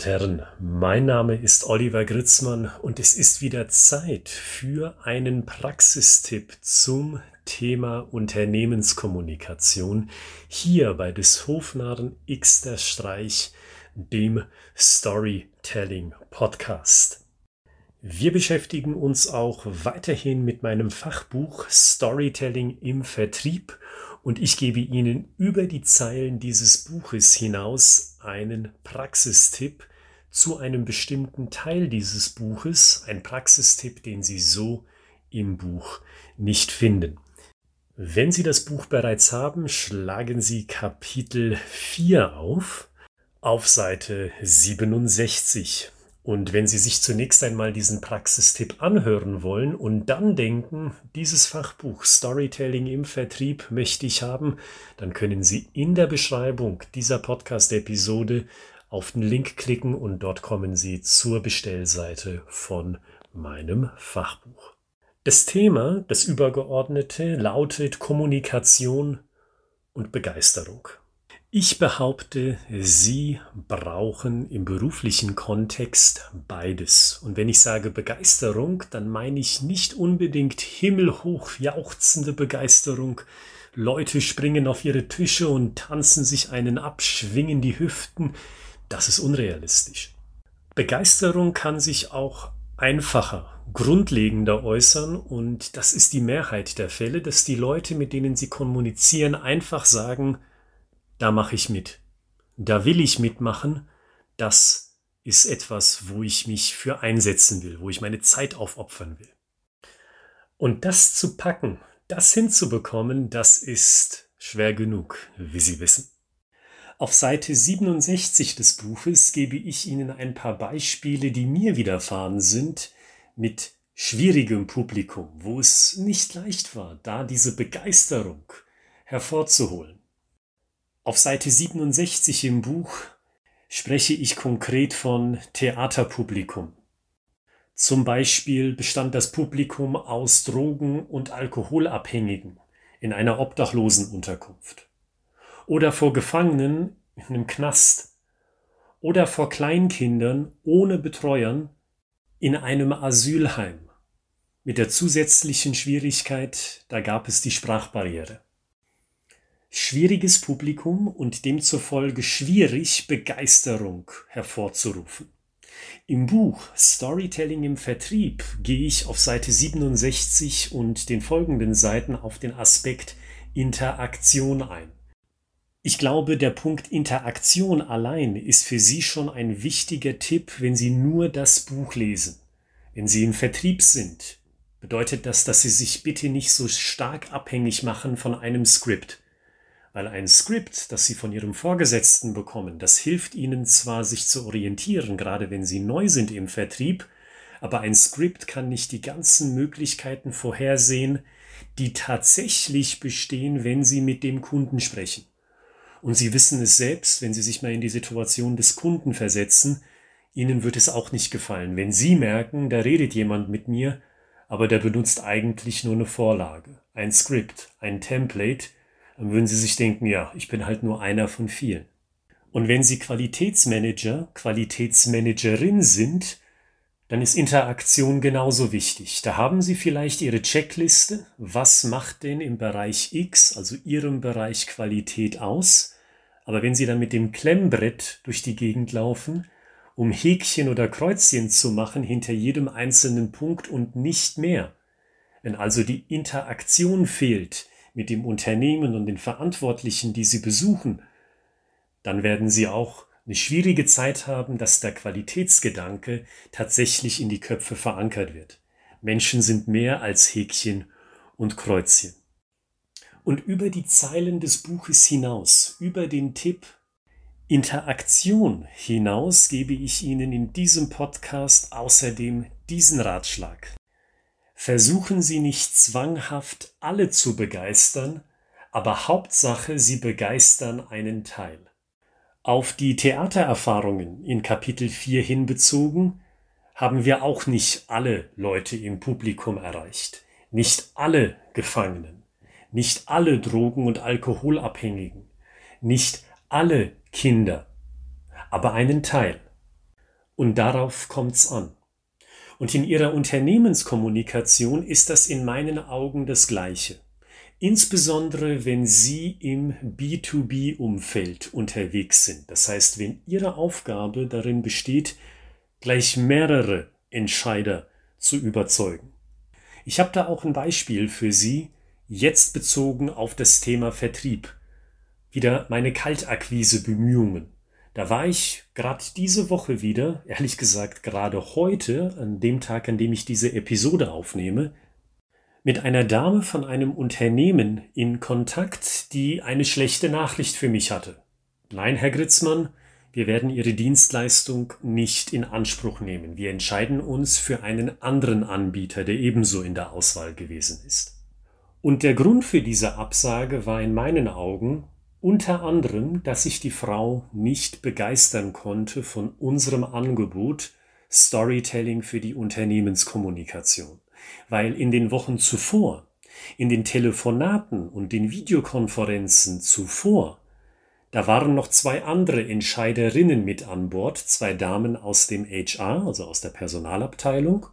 und Herren, mein Name ist Oliver Gritzmann und es ist wieder Zeit für einen Praxistipp zum Thema Unternehmenskommunikation hier bei des Hofnarren Xter Streich, dem Storytelling Podcast. Wir beschäftigen uns auch weiterhin mit meinem Fachbuch Storytelling im Vertrieb und ich gebe Ihnen über die Zeilen dieses Buches hinaus einen Praxistipp zu einem bestimmten Teil dieses Buches, ein Praxistipp, den Sie so im Buch nicht finden. Wenn Sie das Buch bereits haben, schlagen Sie Kapitel 4 auf, auf Seite 67. Und wenn Sie sich zunächst einmal diesen Praxistipp anhören wollen und dann denken, dieses Fachbuch Storytelling im Vertrieb möchte ich haben, dann können Sie in der Beschreibung dieser Podcast-Episode auf den Link klicken und dort kommen Sie zur Bestellseite von meinem Fachbuch. Das Thema, das übergeordnete, lautet Kommunikation und Begeisterung. Ich behaupte, Sie brauchen im beruflichen Kontext beides. Und wenn ich sage Begeisterung, dann meine ich nicht unbedingt himmelhoch jauchzende Begeisterung. Leute springen auf ihre Tische und tanzen sich einen ab, schwingen die Hüften. Das ist unrealistisch. Begeisterung kann sich auch einfacher, grundlegender äußern und das ist die Mehrheit der Fälle, dass die Leute, mit denen sie kommunizieren, einfach sagen, da mache ich mit. Da will ich mitmachen. Das ist etwas, wo ich mich für einsetzen will, wo ich meine Zeit aufopfern will. Und das zu packen, das hinzubekommen, das ist schwer genug, wie Sie wissen. Auf Seite 67 des Buches gebe ich Ihnen ein paar Beispiele, die mir widerfahren sind, mit schwierigem Publikum, wo es nicht leicht war, da diese Begeisterung hervorzuholen. Auf Seite 67 im Buch spreche ich konkret von Theaterpublikum. Zum Beispiel bestand das Publikum aus Drogen- und Alkoholabhängigen in einer Obdachlosenunterkunft oder vor Gefangenen in einem Knast oder vor Kleinkindern ohne Betreuern in einem Asylheim. Mit der zusätzlichen Schwierigkeit, da gab es die Sprachbarriere schwieriges Publikum und demzufolge schwierig Begeisterung hervorzurufen. Im Buch Storytelling im Vertrieb gehe ich auf Seite 67 und den folgenden Seiten auf den Aspekt Interaktion ein. Ich glaube, der Punkt Interaktion allein ist für Sie schon ein wichtiger Tipp, wenn Sie nur das Buch lesen. Wenn Sie im Vertrieb sind, bedeutet das, dass Sie sich bitte nicht so stark abhängig machen von einem Skript. Weil ein Skript, das Sie von Ihrem Vorgesetzten bekommen, das hilft Ihnen zwar, sich zu orientieren, gerade wenn Sie neu sind im Vertrieb, aber ein Skript kann nicht die ganzen Möglichkeiten vorhersehen, die tatsächlich bestehen, wenn Sie mit dem Kunden sprechen. Und Sie wissen es selbst, wenn Sie sich mal in die Situation des Kunden versetzen, Ihnen wird es auch nicht gefallen, wenn Sie merken, da redet jemand mit mir, aber der benutzt eigentlich nur eine Vorlage, ein Skript, ein Template, dann würden Sie sich denken, ja, ich bin halt nur einer von vielen. Und wenn Sie Qualitätsmanager, Qualitätsmanagerin sind, dann ist Interaktion genauso wichtig. Da haben Sie vielleicht Ihre Checkliste. Was macht denn im Bereich X, also Ihrem Bereich Qualität aus? Aber wenn Sie dann mit dem Klemmbrett durch die Gegend laufen, um Häkchen oder Kreuzchen zu machen hinter jedem einzelnen Punkt und nicht mehr, wenn also die Interaktion fehlt, mit dem Unternehmen und den Verantwortlichen, die Sie besuchen, dann werden Sie auch eine schwierige Zeit haben, dass der Qualitätsgedanke tatsächlich in die Köpfe verankert wird. Menschen sind mehr als Häkchen und Kreuzchen. Und über die Zeilen des Buches hinaus, über den Tipp Interaktion hinaus gebe ich Ihnen in diesem Podcast außerdem diesen Ratschlag. Versuchen Sie nicht zwanghaft alle zu begeistern, aber Hauptsache, Sie begeistern einen Teil. Auf die Theatererfahrungen in Kapitel 4 hinbezogen, haben wir auch nicht alle Leute im Publikum erreicht, nicht alle Gefangenen, nicht alle Drogen- und Alkoholabhängigen, nicht alle Kinder, aber einen Teil. Und darauf kommt's an. Und in ihrer Unternehmenskommunikation ist das in meinen Augen das Gleiche. Insbesondere wenn Sie im B2B-Umfeld unterwegs sind. Das heißt, wenn Ihre Aufgabe darin besteht, gleich mehrere Entscheider zu überzeugen. Ich habe da auch ein Beispiel für Sie, jetzt bezogen auf das Thema Vertrieb. Wieder meine Kaltakquise-Bemühungen. Da war ich gerade diese Woche wieder, ehrlich gesagt gerade heute, an dem Tag, an dem ich diese Episode aufnehme, mit einer Dame von einem Unternehmen in Kontakt, die eine schlechte Nachricht für mich hatte. Nein, Herr Gritzmann, wir werden Ihre Dienstleistung nicht in Anspruch nehmen. Wir entscheiden uns für einen anderen Anbieter, der ebenso in der Auswahl gewesen ist. Und der Grund für diese Absage war in meinen Augen unter anderem, dass ich die Frau nicht begeistern konnte von unserem Angebot Storytelling für die Unternehmenskommunikation weil in den Wochen zuvor, in den Telefonaten und den Videokonferenzen zuvor, da waren noch zwei andere Entscheiderinnen mit an Bord, zwei Damen aus dem HR, also aus der Personalabteilung,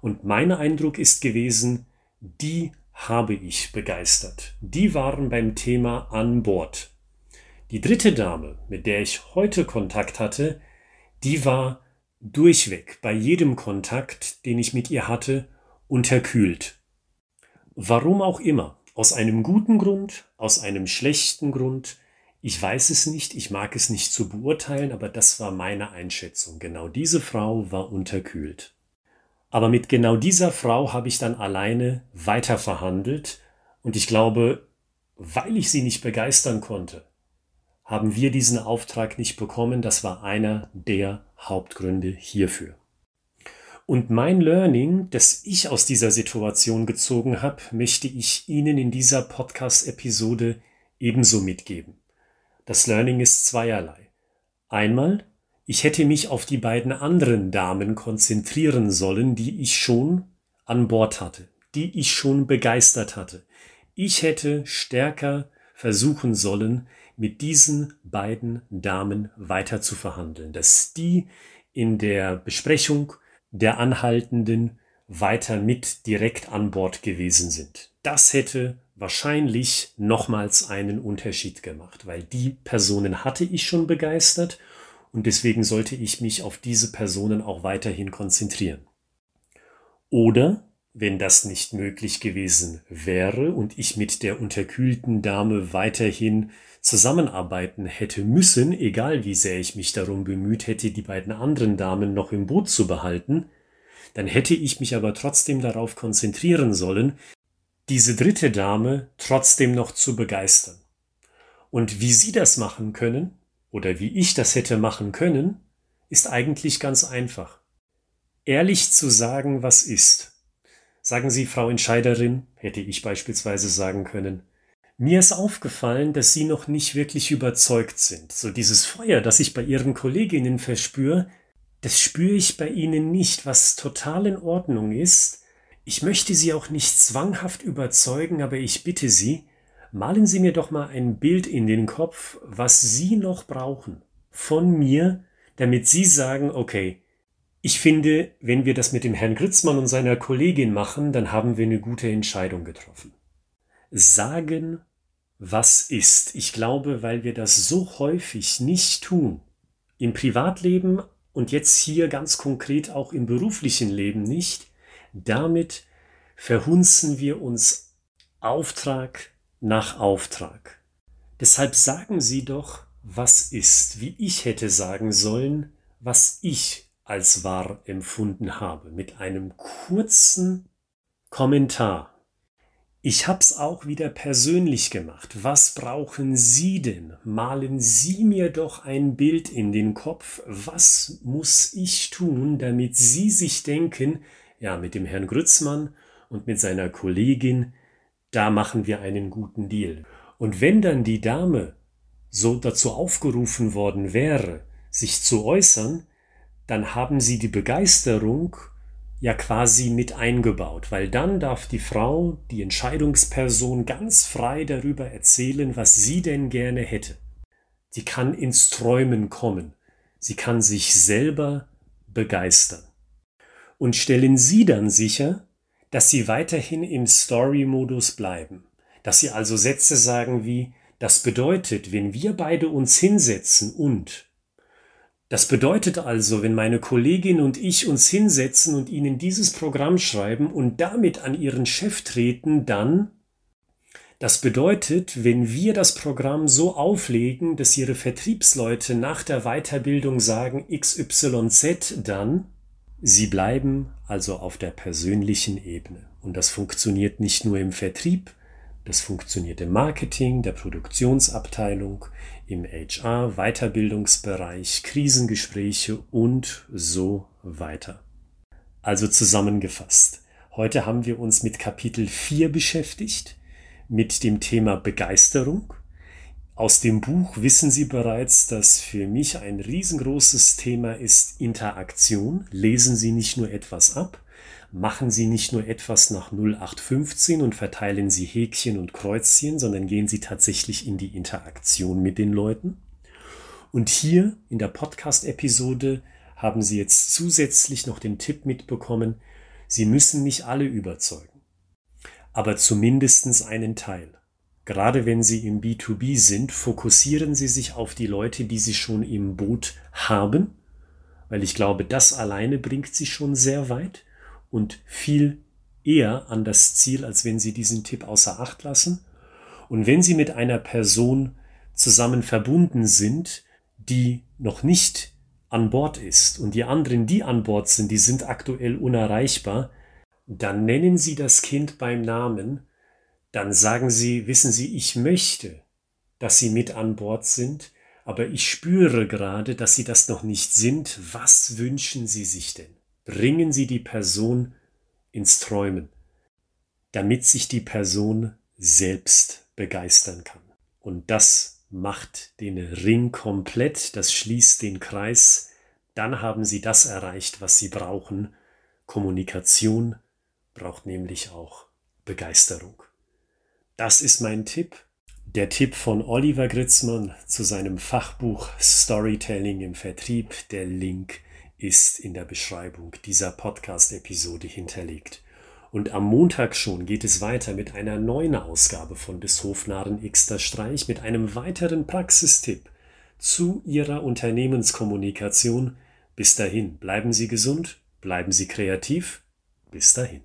und mein Eindruck ist gewesen, die habe ich begeistert. Die waren beim Thema an Bord. Die dritte Dame, mit der ich heute Kontakt hatte, die war durchweg bei jedem Kontakt, den ich mit ihr hatte, unterkühlt. Warum auch immer, aus einem guten Grund, aus einem schlechten Grund, ich weiß es nicht, ich mag es nicht zu beurteilen, aber das war meine Einschätzung. Genau diese Frau war unterkühlt. Aber mit genau dieser Frau habe ich dann alleine weiter verhandelt und ich glaube, weil ich sie nicht begeistern konnte, haben wir diesen Auftrag nicht bekommen. Das war einer der Hauptgründe hierfür. Und mein Learning, das ich aus dieser Situation gezogen habe, möchte ich Ihnen in dieser Podcast-Episode ebenso mitgeben. Das Learning ist zweierlei. Einmal, ich hätte mich auf die beiden anderen Damen konzentrieren sollen, die ich schon an Bord hatte, die ich schon begeistert hatte. Ich hätte stärker versuchen sollen, mit diesen beiden Damen weiter zu verhandeln, dass die in der Besprechung der Anhaltenden weiter mit direkt an Bord gewesen sind. Das hätte wahrscheinlich nochmals einen Unterschied gemacht, weil die Personen hatte ich schon begeistert und deswegen sollte ich mich auf diese Personen auch weiterhin konzentrieren. Oder, wenn das nicht möglich gewesen wäre und ich mit der unterkühlten Dame weiterhin zusammenarbeiten hätte müssen, egal wie sehr ich mich darum bemüht hätte, die beiden anderen Damen noch im Boot zu behalten, dann hätte ich mich aber trotzdem darauf konzentrieren sollen, diese dritte Dame trotzdem noch zu begeistern. Und wie Sie das machen können, oder wie ich das hätte machen können, ist eigentlich ganz einfach. Ehrlich zu sagen, was ist. Sagen Sie, Frau Entscheiderin, hätte ich beispielsweise sagen können, mir ist aufgefallen, dass Sie noch nicht wirklich überzeugt sind. So dieses Feuer, das ich bei Ihren Kolleginnen verspüre, das spüre ich bei Ihnen nicht, was total in Ordnung ist. Ich möchte Sie auch nicht zwanghaft überzeugen, aber ich bitte Sie, malen Sie mir doch mal ein Bild in den Kopf, was Sie noch brauchen von mir, damit Sie sagen, okay, ich finde, wenn wir das mit dem Herrn Gritzmann und seiner Kollegin machen, dann haben wir eine gute Entscheidung getroffen. Sagen was ist. Ich glaube, weil wir das so häufig nicht tun, im Privatleben und jetzt hier ganz konkret auch im beruflichen Leben nicht, damit verhunzen wir uns Auftrag nach Auftrag. Deshalb sagen Sie doch, was ist, wie ich hätte sagen sollen, was ich als wahr empfunden habe, mit einem kurzen Kommentar ich hab's auch wieder persönlich gemacht. Was brauchen Sie denn? Malen Sie mir doch ein Bild in den Kopf. Was muss ich tun, damit Sie sich denken, ja, mit dem Herrn Grützmann und mit seiner Kollegin, da machen wir einen guten Deal. Und wenn dann die Dame so dazu aufgerufen worden wäre, sich zu äußern, dann haben Sie die Begeisterung ja quasi mit eingebaut, weil dann darf die Frau, die Entscheidungsperson ganz frei darüber erzählen, was sie denn gerne hätte. Sie kann ins Träumen kommen. Sie kann sich selber begeistern. Und stellen Sie dann sicher, dass Sie weiterhin im Story-Modus bleiben. Dass Sie also Sätze sagen wie, das bedeutet, wenn wir beide uns hinsetzen und das bedeutet also, wenn meine Kollegin und ich uns hinsetzen und Ihnen dieses Programm schreiben und damit an Ihren Chef treten, dann das bedeutet, wenn wir das Programm so auflegen, dass Ihre Vertriebsleute nach der Weiterbildung sagen XYZ, dann Sie bleiben also auf der persönlichen Ebene. Und das funktioniert nicht nur im Vertrieb, das funktioniert im Marketing, der Produktionsabteilung, im HR, Weiterbildungsbereich, Krisengespräche und so weiter. Also zusammengefasst. Heute haben wir uns mit Kapitel 4 beschäftigt mit dem Thema Begeisterung. Aus dem Buch wissen Sie bereits, dass für mich ein riesengroßes Thema ist Interaktion. Lesen Sie nicht nur etwas ab, machen Sie nicht nur etwas nach 0815 und verteilen Sie Häkchen und Kreuzchen, sondern gehen Sie tatsächlich in die Interaktion mit den Leuten. Und hier in der Podcast-Episode haben Sie jetzt zusätzlich noch den Tipp mitbekommen, Sie müssen nicht alle überzeugen aber zumindest einen Teil. Gerade wenn Sie im B2B sind, fokussieren Sie sich auf die Leute, die Sie schon im Boot haben, weil ich glaube, das alleine bringt Sie schon sehr weit und viel eher an das Ziel, als wenn Sie diesen Tipp außer Acht lassen. Und wenn Sie mit einer Person zusammen verbunden sind, die noch nicht an Bord ist und die anderen, die an Bord sind, die sind aktuell unerreichbar, dann nennen Sie das Kind beim Namen, dann sagen Sie, wissen Sie, ich möchte, dass Sie mit an Bord sind, aber ich spüre gerade, dass Sie das noch nicht sind. Was wünschen Sie sich denn? Bringen Sie die Person ins Träumen, damit sich die Person selbst begeistern kann. Und das macht den Ring komplett, das schließt den Kreis, dann haben Sie das erreicht, was Sie brauchen. Kommunikation, braucht nämlich auch Begeisterung. Das ist mein Tipp. Der Tipp von Oliver Gritzmann zu seinem Fachbuch Storytelling im Vertrieb. Der Link ist in der Beschreibung dieser Podcast-Episode hinterlegt. Und am Montag schon geht es weiter mit einer neuen Ausgabe von des Hofnarren Xter Streich mit einem weiteren Praxistipp zu Ihrer Unternehmenskommunikation. Bis dahin, bleiben Sie gesund, bleiben Sie kreativ. Bis dahin.